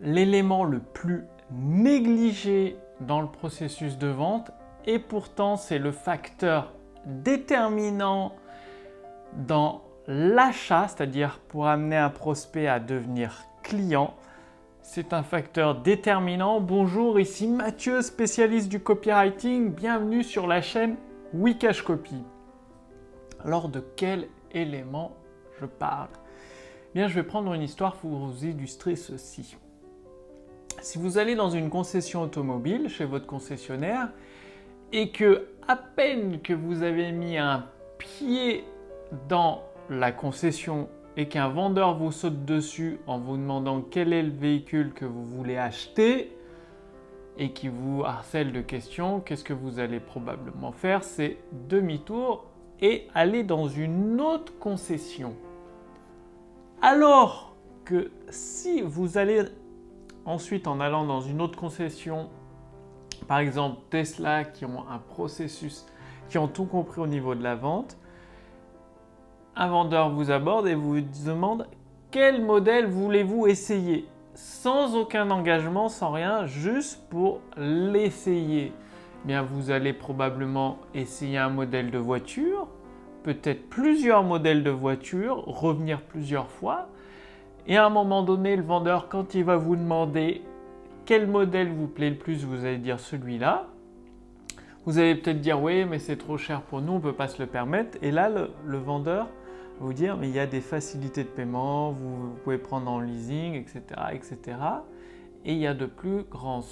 l'élément le plus négligé dans le processus de vente et pourtant c'est le facteur déterminant dans l'achat, c'est-à-dire pour amener un prospect à devenir client. C'est un facteur déterminant. Bonjour, ici Mathieu, spécialiste du copywriting. Bienvenue sur la chaîne Wikash Copy. Alors de quel élément je parle? Bien, je vais prendre une histoire pour vous illustrer ceci. Si vous allez dans une concession automobile chez votre concessionnaire et que à peine que vous avez mis un pied dans la concession et qu'un vendeur vous saute dessus en vous demandant quel est le véhicule que vous voulez acheter et qui vous harcèle de questions, qu'est-ce que vous allez probablement faire? C'est demi-tour et aller dans une autre concession. Alors que si vous allez ensuite en allant dans une autre concession, par exemple Tesla qui ont un processus, qui ont tout compris au niveau de la vente, un vendeur vous aborde et vous demande quel modèle voulez-vous essayer? Sans aucun engagement, sans rien, juste pour l'essayer. Bien, vous allez probablement essayer un modèle de voiture, peut-être plusieurs modèles de voiture, revenir plusieurs fois. Et à un moment donné, le vendeur, quand il va vous demander quel modèle vous plaît le plus, vous allez dire celui-là. Vous allez peut-être dire oui, mais c'est trop cher pour nous, on ne peut pas se le permettre. Et là, le vendeur vous dire, mais il y a des facilités de paiement, vous, pouvez prendre en leasing, etc., etc. Et il y a de plus grandes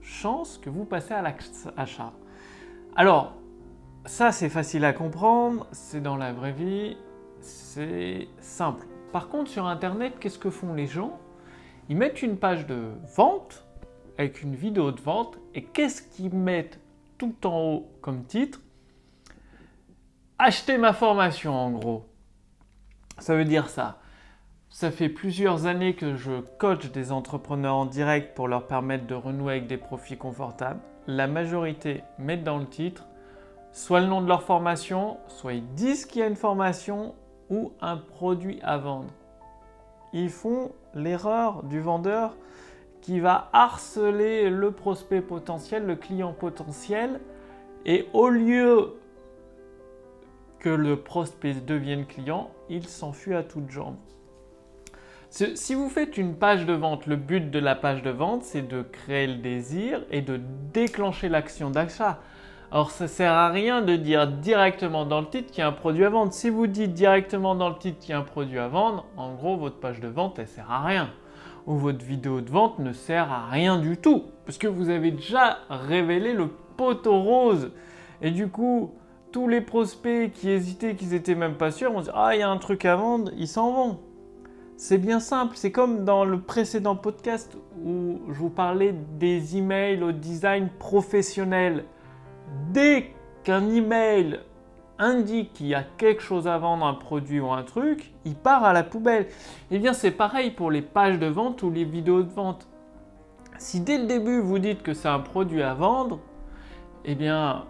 chances que vous passez à l'achat. Alors, ça c'est facile à comprendre, c'est dans la vraie vie, c'est simple. Par contre, sur Internet, qu'est-ce que font les gens? Ils mettent une page de vente avec une vidéo de vente et qu'est-ce qu'ils mettent tout en haut comme titre? Achetez ma formation en gros. Ça veut dire ça. Ça fait plusieurs années que je coach des entrepreneurs en direct pour leur permettre de renouer avec des profits confortables. La majorité mettent dans le titre soit le nom de leur formation, soit ils disent qu'il y a une formation un produit à vendre. Ils font l'erreur du vendeur qui va harceler le prospect potentiel, le client potentiel, et au lieu que le prospect devienne client, il s'enfuit à toutes jambes. Si vous faites une page de vente, le but de la page de vente, c'est de créer le désir et de déclencher l'action d'achat. Alors ça sert à rien de dire directement dans le titre qu'il y a un produit à vendre. Si vous dites directement dans le titre qu'il y a un produit à vendre, en gros votre page de vente elle sert à rien. Ou votre vidéo de vente ne sert à rien du tout. Parce que vous avez déjà révélé le poteau rose. Et du coup, tous les prospects qui hésitaient, qui n'étaient même pas sûrs, vont dire Ah, il y a un truc à vendre, ils s'en vont. C'est bien simple, c'est comme dans le précédent podcast où je vous parlais des emails au design professionnel. Dès qu'un email indique qu'il y a quelque chose à vendre, un produit ou un truc, il part à la poubelle. Eh bien, c'est pareil pour les pages de vente ou les vidéos de vente. Si dès le début vous dites que c'est un produit à vendre, eh bien,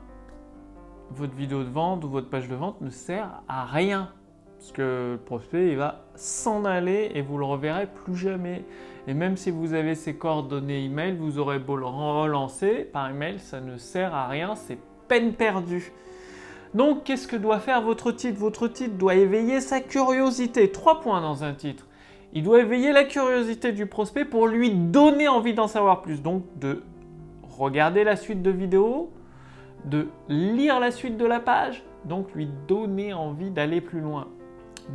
votre vidéo de vente ou votre page de vente ne sert à rien. Parce que le prospect, il va s'en aller et vous le reverrez plus jamais. Et même si vous avez ses coordonnées email, vous aurez beau le relancer par email, ça ne sert à rien, c'est peine perdue. Donc, qu'est-ce que doit faire votre titre? Votre titre doit éveiller sa curiosité. Trois points dans un titre. Il doit éveiller la curiosité du prospect pour lui donner envie d'en savoir plus. Donc, de regarder la suite de vidéos, de lire la suite de la page, donc lui donner envie d'aller plus loin.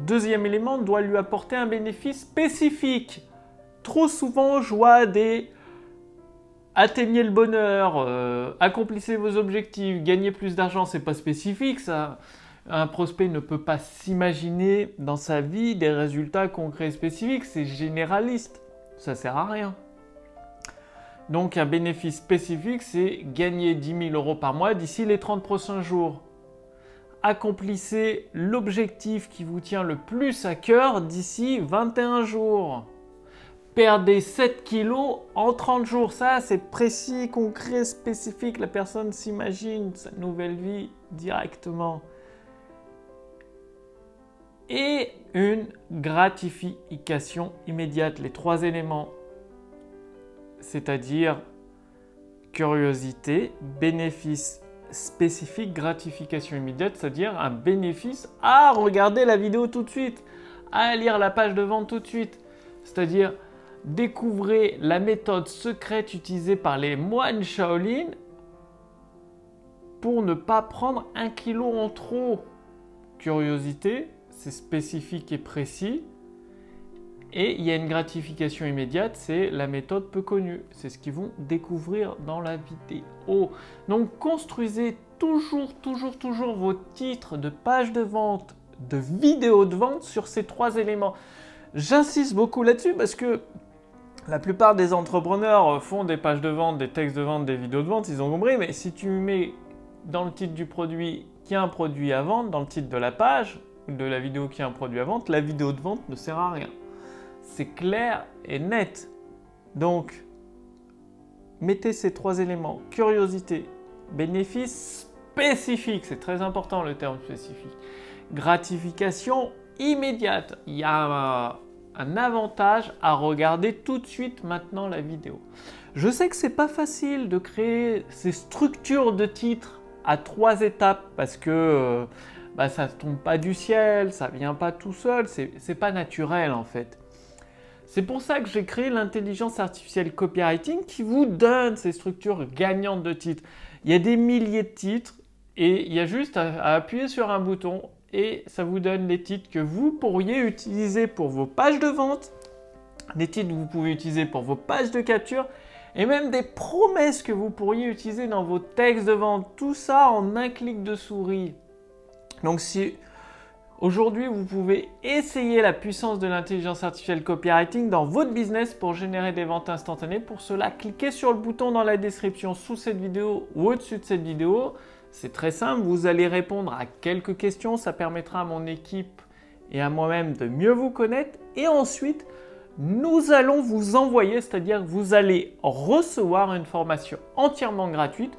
Deuxième élément, doit lui apporter un bénéfice spécifique. Trop souvent, je vois des atteignez le bonheur, euh, accomplissez vos objectifs, gagnez plus d'argent, c'est pas spécifique. Un prospect ne peut pas s'imaginer dans sa vie des résultats concrets et spécifiques, c'est généraliste. Ça sert à rien. Donc un bénéfice spécifique, c'est gagner 10 000 euros par mois d'ici les 30 prochains jours. Accomplissez l'objectif qui vous tient le plus à cœur d'ici 21 jours. Perdez 7 kilos en 30 jours. Ça, c'est précis, concret, spécifique. La personne s'imagine sa nouvelle vie directement. Et une gratification immédiate. Les trois éléments c'est-à-dire curiosité, bénéfice spécifique, gratification immédiate, c'est-à-dire un bénéfice à regarder la vidéo tout de suite, à lire la page de vente tout de suite. C'est-à-dire découvrez la méthode secrète utilisée par les moines Shaolin pour ne pas prendre un kilo en trop. Curiosité, c'est spécifique et précis. Et il y a une gratification immédiate, c'est la méthode peu connue. C'est ce qu'ils vont découvrir dans la vidéo. Donc construisez toujours, toujours, toujours vos titres de pages de vente, de vidéos de vente sur ces trois éléments. J'insiste beaucoup là-dessus parce que la plupart des entrepreneurs font des pages de vente, des textes de vente, des vidéos de vente, ils ont compris, mais si tu mets dans le titre du produit qu'il y a un produit à vendre, dans le titre de la page, de la vidéo qui a un produit à vendre, la vidéo de vente ne sert à rien. C'est clair et net. Donc, mettez ces trois éléments, curiosité, bénéfice spécifique, c'est très important le terme spécifique, gratification immédiate. Il y a un avantage à regarder tout de suite maintenant la vidéo. Je sais que c'est pas facile de créer ces structures de titres à trois étapes parce que euh, bah, ça ne tombe pas du ciel, ça vient pas tout seul, c'est pas naturel en fait. C'est pour ça que j'ai créé l'intelligence artificielle copywriting qui vous donne ces structures gagnantes de titres. Il y a des milliers de titres et il y a juste à appuyer sur un bouton et ça vous donne les titres que vous pourriez utiliser pour vos pages de vente, des titres que vous pouvez utiliser pour vos pages de capture et même des promesses que vous pourriez utiliser dans vos textes de vente. Tout ça en un clic de souris. Donc si aujourd'hui vous pouvez essayer la puissance de l'intelligence artificielle copywriting dans votre business pour générer des ventes instantanées, pour cela cliquez sur le bouton dans la description sous cette vidéo ou au-dessus de cette vidéo. C'est très simple, vous allez répondre à quelques questions, ça permettra à mon équipe et à moi-même de mieux vous connaître. Et ensuite nous allons vous envoyer, c'est-à-dire que vous allez recevoir une formation entièrement gratuite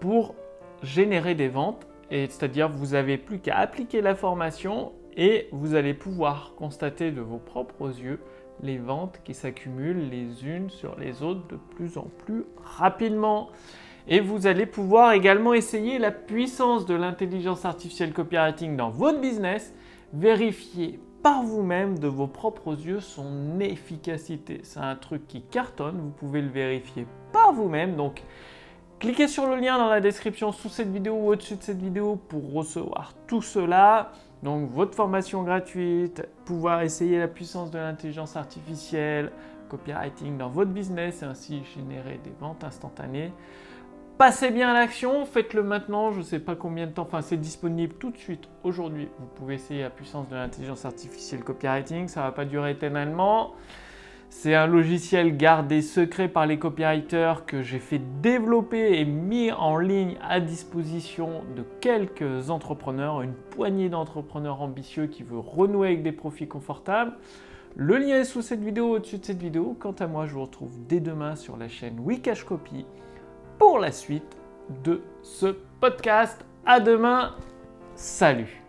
pour générer des ventes c'est-à-dire vous n'avez plus qu'à appliquer la formation et vous allez pouvoir constater de vos propres yeux les ventes qui s'accumulent les unes sur les autres de plus en plus rapidement. Et vous allez pouvoir également essayer la puissance de l'intelligence artificielle copywriting dans votre business, vérifier par vous-même de vos propres yeux son efficacité. C'est un truc qui cartonne, vous pouvez le vérifier par vous-même. Donc cliquez sur le lien dans la description sous cette vidéo ou au-dessus de cette vidéo pour recevoir tout cela. Donc votre formation gratuite, pouvoir essayer la puissance de l'intelligence artificielle, copywriting dans votre business et ainsi générer des ventes instantanées. Passez bien à l'action, faites-le maintenant, je ne sais pas combien de temps, enfin c'est disponible tout de suite aujourd'hui. Vous pouvez essayer la puissance de l'intelligence artificielle copywriting, ça ne va pas durer éternellement. C'est un logiciel gardé secret par les copywriters que j'ai fait développer et mis en ligne à disposition de quelques entrepreneurs, une poignée d'entrepreneurs ambitieux qui veulent renouer avec des profits confortables. Le lien est sous cette vidéo, au-dessus de cette vidéo. Quant à moi, je vous retrouve dès demain sur la chaîne Wikash Copy pour la suite de ce podcast. À demain. Salut